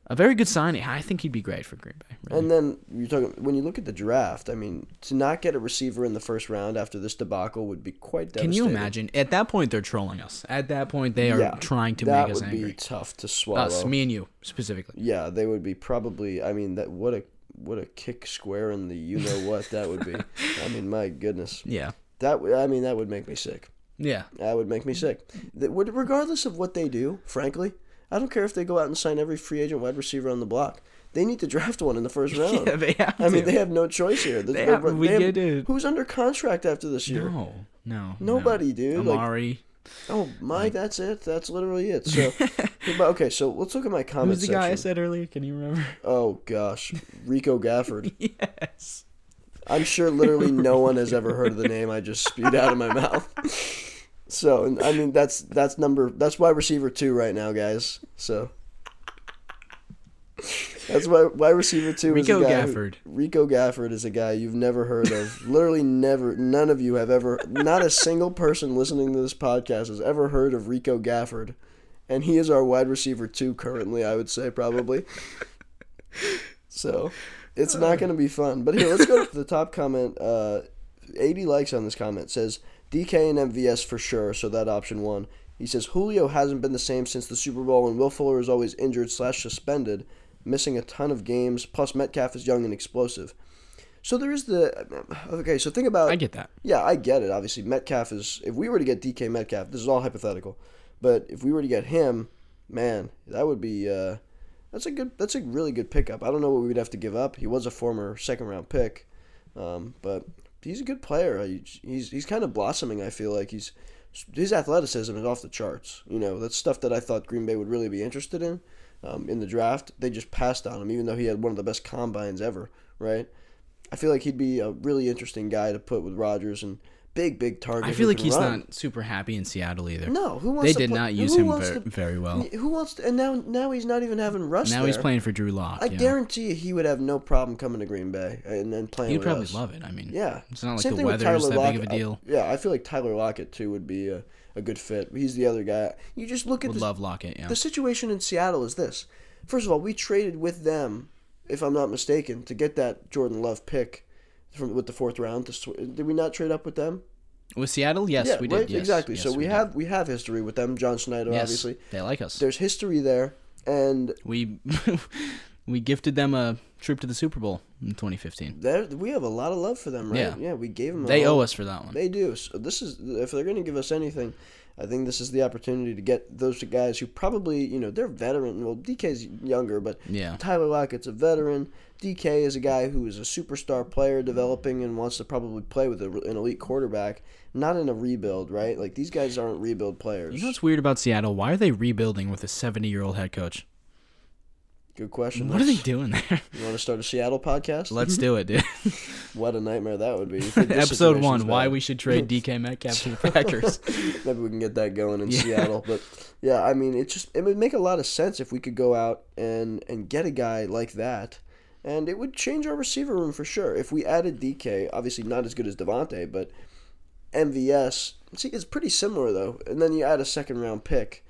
a very good signing. I think he'd be great for Green Bay. really. And then you're talking when you look at the draft. I mean, to not get a receiver in the first round after this debacle would be quite devastating. Can you imagine? At that point, they're trolling us. At that point, they are Yeah, trying to make us angry. That would be tough to swallow. Us, me and you, specifically. yeah, they would be probably. I mean, that what a what a kick square in the you know what that would be. I mean, my goodness, Yeah. That would- I mean that would make me sick. Yeah. That would make me sick. That would, regardless of what they do, frankly, I don't care if they go out and sign every free agent wide receiver on the block. They need to draft one in the first round. Yeah, they have I mean, they have no choice here. The- They the- have- we get it. Who's under contract after this year? No. No. Nobody, no. dude. Like, Amari. oh my, that's it. That's literally it. So, but okay, so let's look at my comment Who's the guy I said earlier? Can you remember? Oh gosh, Rico Gafford. yes. I'm sure literally no one has ever heard of the name I just spewed out of my mouth. So, I mean that's that's number that's why receiver two right now, guys. So that's why why receiver two Rico is a guy who- Gafford. Rico Gafford is a guy you've never heard of. literally never. None of you have ever. Not a single person listening to this podcast has ever heard of Rico Gafford, and he is our wide receiver two currently. I would say probably. So, it's not going to be fun. But here, let's go to the top comment. Uh, 80 likes on this comment says DK and MVS for sure. So that option one. He says Julio hasn't been the same since the Super Bowl, and Will Fuller is always injured slash suspended, missing a ton of games. Plus Metcalf is young and explosive. So there is the okay. So think about I get that. yeah, I get it. Obviously, Metcalf is. If we were to get DK Metcalf, this is all hypothetical, but if we were to get him, man, that would be uh, that's a good that's a really good pickup. I don't know what we'd have to give up. He was a former second round pick, um, but he's a good player. He's he's kind of blossoming. I feel like he's his athleticism is off the charts. You know, that's stuff that I thought Green Bay would really be interested in um, in the draft. They just passed on him, even though he had one of the best combines ever. Right? I feel like he'd be a really interesting guy to put with Rodgers and big, big target. I feel like he's run. not super happy in Seattle either. No, who wants they did play, not use him very, to, very, well. Who wants to? And now, now he's not even having Russ. Now there. he's playing for Drew Lock. I yeah. guarantee you, he would have no problem coming to Green Bay and then playing. He'd probably us. love it. I mean, yeah, it's not like Same the weather's that Lockett. big of a deal. I, yeah, I feel like Tyler Lockett too would be a, a good fit. He's the other guy. You just look at would the, love Lockett. Yeah. The situation in Seattle is this. First of all, we traded with them, if I'm not mistaken, to get that Jordan Love pick from with the fourth round. To, did we not trade up with them? With Seattle, yes, yeah, we did. Right? Yes, exactly. Yes, so we, we have we have history with them. John Schneider, yes, obviously, they like us. There's history there, and we we gifted them a trip to the Super Bowl in 2015. There, we have a lot of love for them, right? Yeah, yeah we gave them. they owe us for that one. They do. So this is if they're going to give us anything, I think this is the opportunity to get those guys who probably, you know, they're veteran. Well, DK's younger, but yeah. Tyler Lockett's a veteran. DK is a guy who is a superstar player developing and wants to probably play with a, an elite quarterback, not in a rebuild, right? Like these guys aren't rebuild players. You know what's weird about Seattle? Why are they rebuilding with a 70 year old head coach? Good question. What are they doing there? You want to start a Seattle podcast? Let's do it, dude. what a nightmare that would be. Episode one: Why we should trade DK Metcalf to the Packers. Maybe we can get that going in yeah. Seattle. But yeah, I mean, it just it would make a lot of sense if we could go out and and get a guy like that, and it would change our receiver room for sure. If we added DK, obviously not as good as Davante, but MVS. See, it's pretty similar though. And then you add a second round pick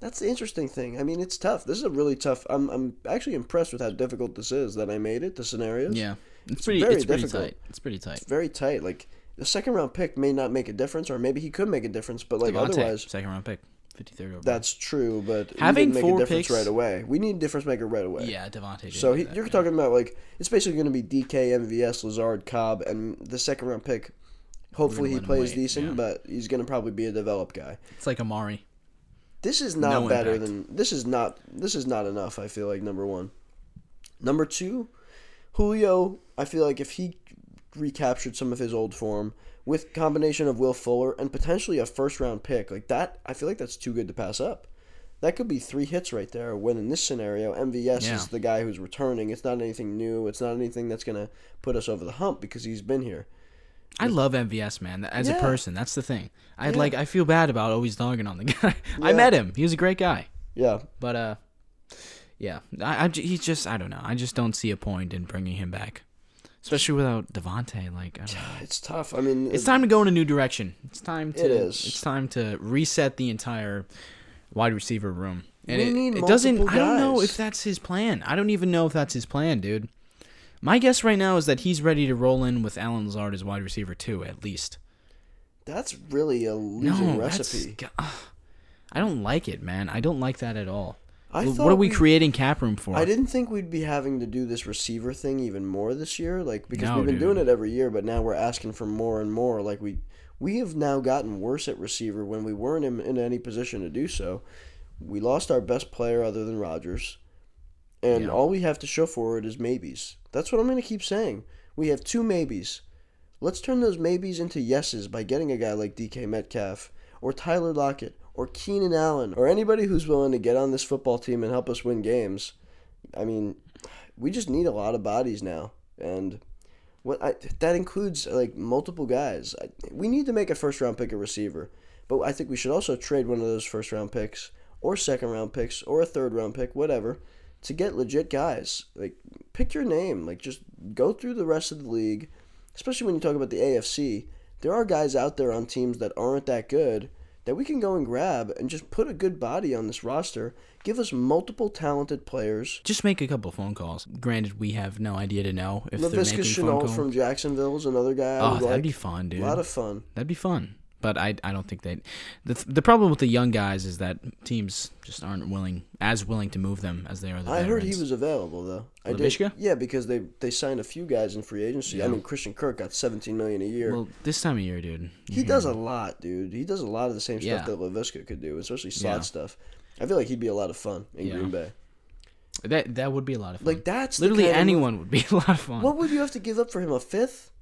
that's the interesting thing. I mean, it's tough. This is a really tough. I'm I'm actually impressed with how difficult this is that I made it. The scenarios. Yeah, it's, it's pretty. Very it's pretty tight. It's pretty tight. It's very tight. Like the second round pick may not make a difference, or maybe he could make a difference, but like Davante, otherwise, second round pick. 53rd overall. That's true, but having make four a difference picks right away. We need a difference maker right away. Yeah, Davante. So he, that, you're yeah. talking about like it's basically going to be DK, MVS, Lazard, Cobb, and the second round pick. Hopefully he plays decent, yeah. but he's going to probably be a developed guy. It's like Amari. This is not no better impact. than this is not this is not enough. I feel like number one, number two, Julio. I feel like if he recaptured some of his old form with combination of Will Fuller and potentially a first round pick like that, I feel like that's too good to pass up. That could be three hits right there. When in this scenario, MVS yeah. is the guy who's returning. It's not anything new. It's not anything that's gonna put us over the hump because he's been here. I love MVS, man. As yeah. a person, that's the thing. I yeah. like. I feel bad about always dogging on the guy. Yeah. I met him. He was a great guy. Yeah. But uh, yeah. I, I he's just. I don't know. I just don't see a point in bringing him back, especially without Davante. Like, it's tough. I mean, it's time to go in a new direction. It's time to. It is. It's time to reset the entire wide receiver room. And we it, it doesn't. Guys. I don't know if that's his plan. I don't even know if that's his plan, dude. My guess right now is that he's ready to roll in with Allen Lazard as wide receiver too, at least. That's really a losing no, recipe. I don't like it, man. I don't like that at all. I what are we, we, creating cap room for? I didn't think we'd be having to do this receiver thing even more this year, like because no, we've been dude. doing it every year, but now we're asking for more and more. Like we we have now gotten worse at receiver when we weren't in, in any position to do so. We lost our best player other than Rodgers. And yeah. all we have to show for it is maybes. That's what I'm going to keep saying. We have two maybes. Let's turn those maybes into yeses by getting a guy like DK Metcalf or Tyler Lockett or Keenan Allen or anybody who's willing to get on this football team and help us win games. I mean, we just need a lot of bodies now. And what I, that includes like multiple guys. I, we need to make a first round pick a receiver. But I think we should also trade one of those first round picks or second round picks or a third round pick, whatever to get legit guys. Like pick your name. Like just go through the rest of the league, especially when you talk about the AFC. There are guys out there on teams that aren't that good that we can go and grab and just put a good body on this roster. Give us multiple talented players. Just make a couple phone calls. Granted, we have no idea to know if Laviska they're making Shenault phone calls. from Jacksonville is another guy. oh, that'd like. be fun, dude. A lot of fun. That'd be fun but I, I don't think they. The, the problem with the young guys is that teams just aren't willing as willing to move them as they are. The I veterans. heard he was available though. I did. Yeah, because they they signed a few guys in free agency. Yeah. I mean, Christian Kirk got seventeen million a year. Well, this time of year, dude. He does a lot, dude. He does a lot of the same yeah. stuff that Laviska could do, especially slot yeah. stuff. I feel like he'd be a lot of fun in. Green Bay. That that would be a lot of fun. Like that's literally kind of anyone would be a lot of fun. What would you have to give up for him? A fifth?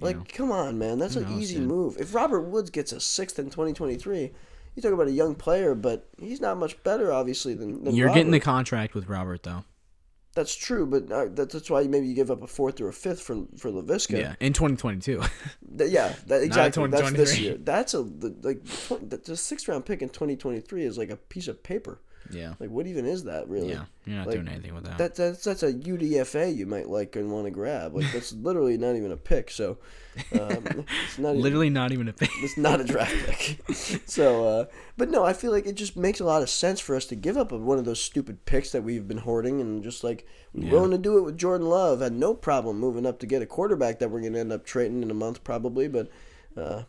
Like, come on, man. That's Who an knows, easy dude? move. If Robert Woods gets a sixth in 2023, you talk about a young player, but he's not much better, obviously, than, than You're getting the contract with Robert though. That's true, but uh, that's, that's why maybe you give up a fourth or a fifth for for Laviska. Yeah, in 2022. Th- yeah, that, exactly. That's this year. That's a the, like the, the sixth round pick in 2023 is like a piece of paper. Yeah, Like, what even is that really? yeah. You're not Like, doing anything with that. That that's that's a UDFA you might like and want to grab. Like that's literally not even a pick. So um, it's not even, Literally not even a pick. it's not a draft pick. so, uh, but no, I feel like it just makes a lot of sense for us to give up one of those stupid picks that we've been hoarding and just like we're Yeah. willing to do it with Jordan Love. Had no problem moving up to get a quarterback that we're going to end up trading in a month probably. But uh,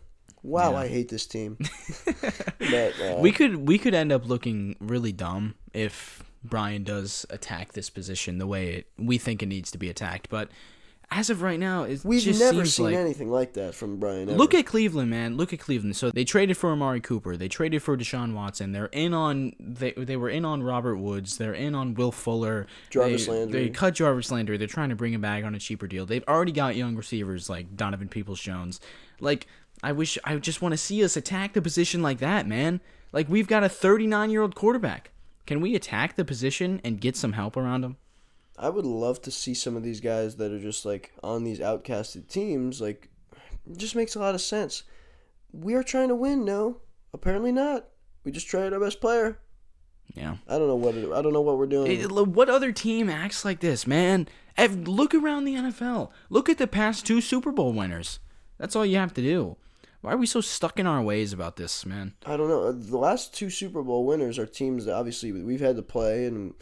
wow, Yeah. I hate this team. but uh, we could we could end up looking really dumb if Brian does attack this position the way it, we think it needs to be attacked. But as of right now, it we've just never seen like anything like that from Brian. ever. Look at Cleveland, man. Look at Cleveland. So they traded for Amari Cooper. They traded for Deshaun Watson. They're in on they they were in on Robert Woods. They're in on Will Fuller. Jarvis they, Landry. They cut Jarvis Landry. They're trying to bring him back on a cheaper deal. They've already got young receivers like Donovan Peoples Jones. Like I wish I just want to see us attack the position like that, man. Like we've got a 39 year old quarterback. Can we attack the position and get some help around him? I would love to see some of these guys that are just like on these outcasted teams. Like, it just makes a lot of sense. We are trying to win. No, apparently not. We just traded our best player. Yeah. I don't know what it, I don't know what we're doing. It- what other team acts like this, man? Look around the NFL. Look at the past two Super Bowl winners. That's all you have to do. Why are we so stuck in our ways about this, man? I don't know. Uh, the last two Super Bowl winners are teams that obviously we've had to play and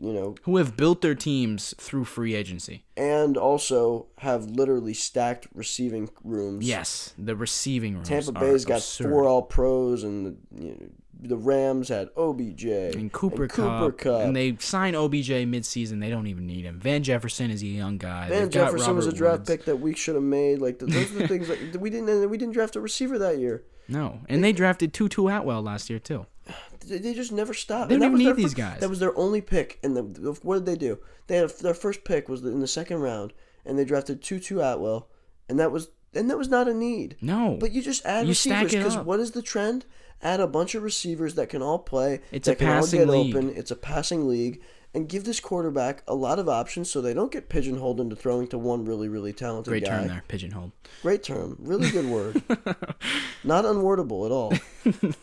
you know, Who have built their teams through free agency? and also have literally stacked receiving rooms. Yes, the receiving rooms. Tampa Bay's got absurd. four All Pros, and the, you know, the Rams had OBJ and Cooper, Cooper Kupp, Kupp. and they sign OBJ midseason. They don't even need him. Van Jefferson is a young guy. Van They've got Jefferson was a draft Woods. pick that we should have made. Like the, those are the things that we didn't. We didn't draft a receiver that year. No, and they drafted Tutu Atwell last year too. They, they just never stopped. They And don't that even was need their these fir- guys. That was their only pick. And the, what did they do? They had their first pick was in the second round, and they drafted Tutu Atwell, and that was and that was not a need. No, But you just add You receivers because what is the trend? Add a bunch of receivers that can all play. It's a that can all passing get league. open. It's a passing league, and give this quarterback a lot of options so they don't get pigeonholed into throwing to one really really talented great guy. turn there, pigeonholed. Great term, really good word. not unwordable at all.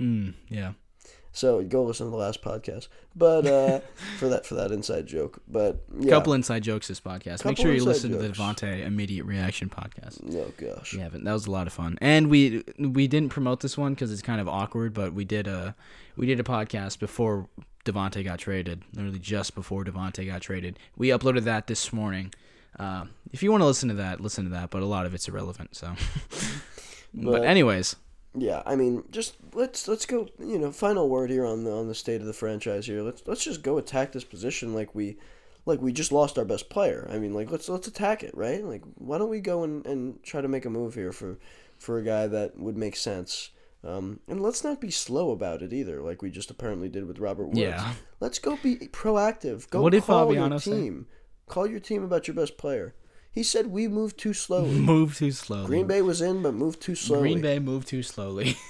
Mm, yeah. So go listen to the last podcast, but uh, for that for that inside joke. But yeah, Couple inside jokes this podcast. Make sure you listen to the jokes. Davante immediate reaction podcast. oh gosh, we haven't. That was a lot of fun, and we we didn't promote this one because it's kind of awkward. But we did a we did a podcast before Davante got traded, literally just before Davante got traded. We uploaded that this morning. Uh, if you want to listen to that, listen to that. But a lot of it's irrelevant. So, but, But- anyways, yeah. I mean, just let's let's go. You know, final word here on the on the state of the franchise here. Let's let's just go attack this position like we like we just lost our best player. I mean, like let's let's attack it, right? Like why don't we go and, and try to make a move here for for a guy that would make sense. Um, and let's not be slow about it either, like we just apparently did with Robert Woods. Yeah. Let's go be proactive. Go What if call Fabiano your say? team. Call your team about your best player. He said we moved too slowly. move too slowly. Green Bay was in, but moved too slowly. Green Bay moved too slowly.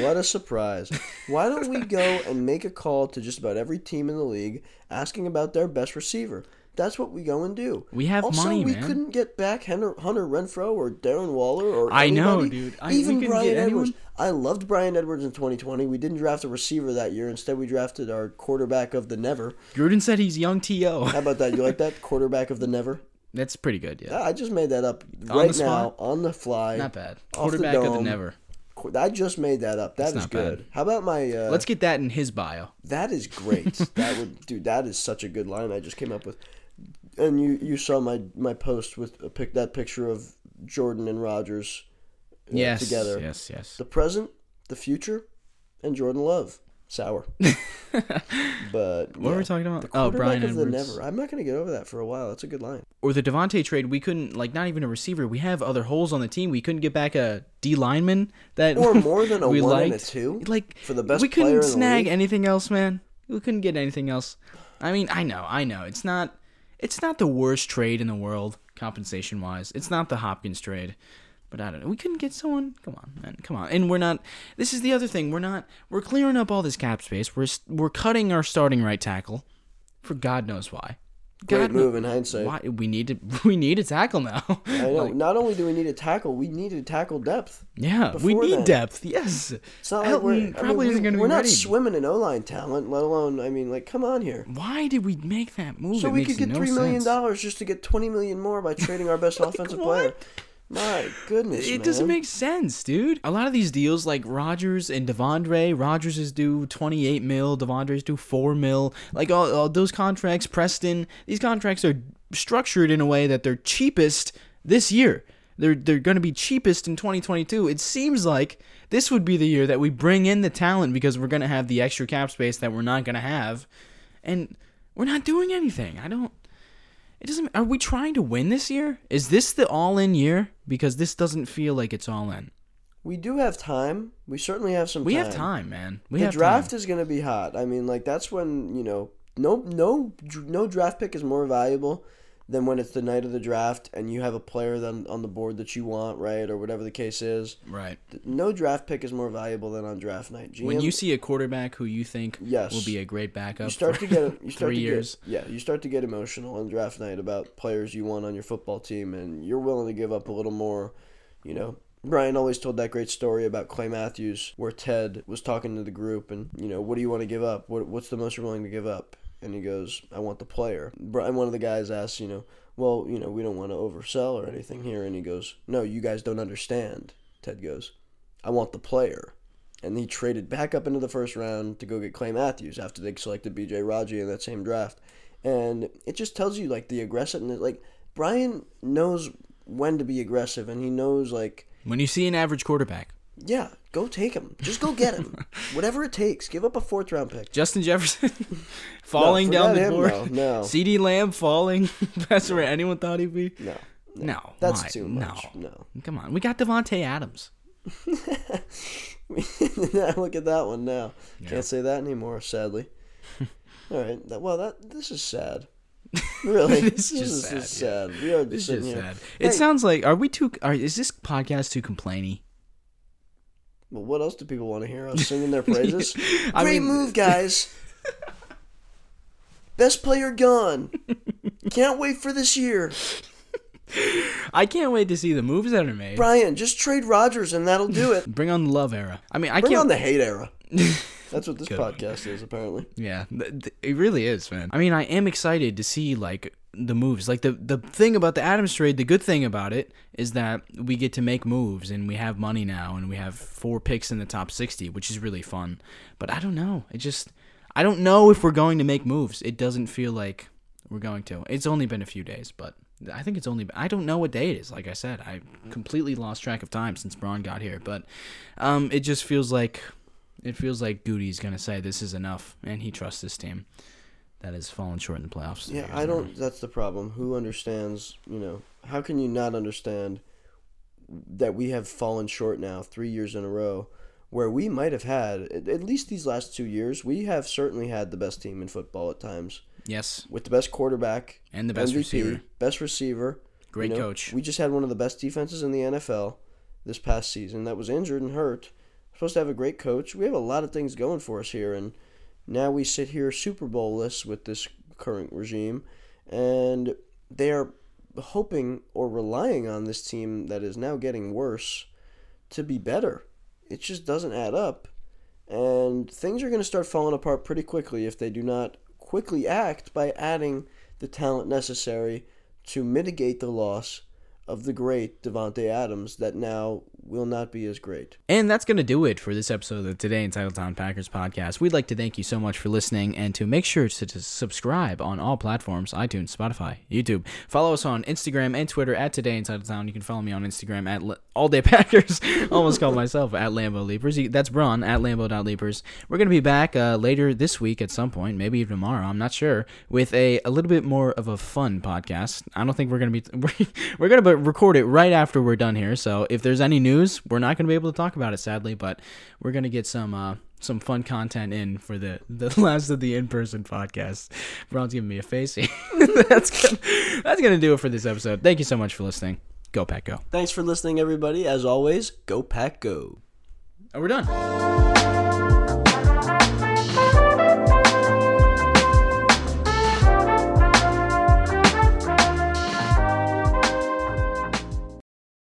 What a surprise. Why don't we go and make a call to just about every team in the league asking about their best receiver? That's what we go and do. We have also, money, we man. couldn't get back Hunter, Hunter Renfrow or Darren Waller or I know, dude. I- Even Brian get Edwards. anyone. I loved Bryan Edwards in 2020. We didn't draft a receiver that year. Instead, we drafted our quarterback of the never. Gruden said he's young To. How about that? You like that quarterback of the never? That's pretty good. Yeah, I just made that up On right the now on the fly. not bad. Off the Quarterback of the never. I just made that up. That is not bad. good. How about my? Uh, Let's get that in his bio. That is great. that would, dude. That is such a good line I just came up with. And you, you saw my my post with a pic that picture of Jordan and Rodgers uh, Yes, together. Yes, yes. The present, the future, and Jordan Love. Sour. but What were we talking about? The Oh, quarterback Brian of the Edwards. never. I'm not gonna get over that for a while. That's a good line. Or the Davante trade, we couldn't like not even a receiver. We have other holes on the team. We couldn't get back a D lineman that Or more than a we one and a two Like for the best we couldn't in snag anything else, man. We couldn't get anything else. I mean, I know, I know. It's not it's not the worst trade in the world, compensation wise. It's not the Hopkins trade. But I don't know. We couldn't get someone. Come on, man. Come on. And we're not. This is the other thing. We're not. We're clearing up all this cap space. We're we're cutting our starting right tackle, for God knows why. Great move in hindsight. Why we need to we need a tackle now. I know. Like, Not only do we need a tackle, we need to tackle depth. yeah, we need then. depth. Yes, It's not like we're I probably mean, isn't going to be We're not ready. swimming in O line talent, let alone. I mean, like, come on here. Why did we make that move? So it we could get no three million dollars just to get twenty million more by trading our best offensive player. My goodness, It doesn't make sense, dude. A lot of these deals, like Rodgers and Davante, Rodgers is due 28 mil, Davante's due 4 mil. Like all, all those contracts, Preston, these contracts are structured in a way that they're cheapest this year. They're they're going to be cheapest in 2022. It seems like this would be the year that we bring in the talent because we're going to have the extra cap space that we're not going to have, and we're not doing anything. I don't. It doesn't. Are we trying to win this year? Is this the all-in year? Because this doesn't feel like it's all in. We do have time. We certainly have some. We time. have time, man. We the draft time. is going to be hot. I mean, like that's when you know no no no draft pick is more valuable than when it's the night of the draft and you have a player then on the board that you want, right, or whatever the case is. Right. No draft pick is more valuable than on draft night. GM, When you see a quarterback who you think Yes. will be a great backup, you start for to get you start three to years. Get, yeah, you start to get emotional on draft night about players you want on your football team, and you're willing to give up a little more. You know, Brian always told that great story about Clay Matthews, where Ted was talking to the group, and you know, what do you want to give up? What what's the most you're willing to give up? And he goes, I want the player. Brian, one of the guys asks, you know, well, you know, we don't want to oversell or anything here, and he goes, no, you guys don't understand. Ted goes, I want the player and he traded back up into the first round to go get Clay Matthews after they selected B.J. Raji in that same draft, and it just tells you like the aggressiveness. Like Brian knows when to be aggressive, and he knows like when you see an average quarterback, yeah, go take him, just go get him, whatever it takes. Give up a fourth round pick. Justin Jefferson falling down the him, board, no, no. CeeDee Lamb falling. That's where anyone thought he'd be. No, No, that's why? too much. No, no. Come on, we got Davante Adams. look at that one now. Can't say that anymore, sadly. All right, well, that this is sad. Really, This is this just is sad, sad. We are It's just just here. sad. Hey, It sounds like are we too? Are, is this podcast too complainy? Well, what else do people want to hear? Us singing their praises? I Great mean- move, guys. Best player gone. Can't wait for this year. I can't wait to see the moves that are made. Brian, just trade Rodgers and that'll do it. Bring on the love era. I mean, I Bring can't. Bring on the hate era. That's what this Good one. podcast is, apparently. Yeah, it really is, man. I mean, I am excited to see like the moves. Like the the thing about the Adams trade, the good thing about it is that we get to make moves and we have money now and we have four picks in the top 60, which is really fun. But I don't know. It just I don't know if we're going to make moves. It doesn't feel like we're going to. It's only been a few days, but I think it's only I don't know what day it is. Like I said, I completely lost track of time since Braun got here, but um it just feels like it feels like Gutey's gonna say this is enough, and he trusts this team that has fallen short in the playoffs. Yeah, I don't. That's the problem. Who understands? You know, how can you not understand that we have fallen short now three years in a row, where we might have had at at least these last two years, we have certainly had the best team in football at times Yes, with the best quarterback and the best MVP, receiver, best receiver. great you know, coach. We just had one of the best defenses in the NFL this past season that was injured and hurt. Supposed to have a great coach. We have a lot of things going for us here, and now we sit here Super Bowl-less with this current regime, and they are hoping or relying on this team that is now getting worse to be better. It just doesn't add up, and things are going to start falling apart pretty quickly if they do not quickly act by adding the talent necessary to mitigate the loss of the great Davante Adams that now will not be as great. And that's going to do it for this episode of Today in Titletown Packers podcast. We'd like to thank you so much for listening and to make sure to, to subscribe on all platforms iTunes, Spotify, YouTube. Follow us on Instagram and Twitter at Today in Titletown. You can follow me on Instagram at All Day Packers. Almost called myself at Lambeau Leapers. That's Braun at Lambeau.Leapers. We're going to be back uh, later this week at some point, maybe even tomorrow. I'm not sure. With a, a little bit more of a fun podcast. I don't think we're going to be. We're going to record it right after we're done here. So if there's any news, we're not going to be able to talk about it, sadly, but we're going to get some uh, some fun content in for the the last of the in person podcast. Braun's giving me a face. that's gonna, that's gonna do it for this episode. Thank you so much for listening. Go Pack Go. Thanks for listening, everybody. As always, go Pack Go. Oh, we're done.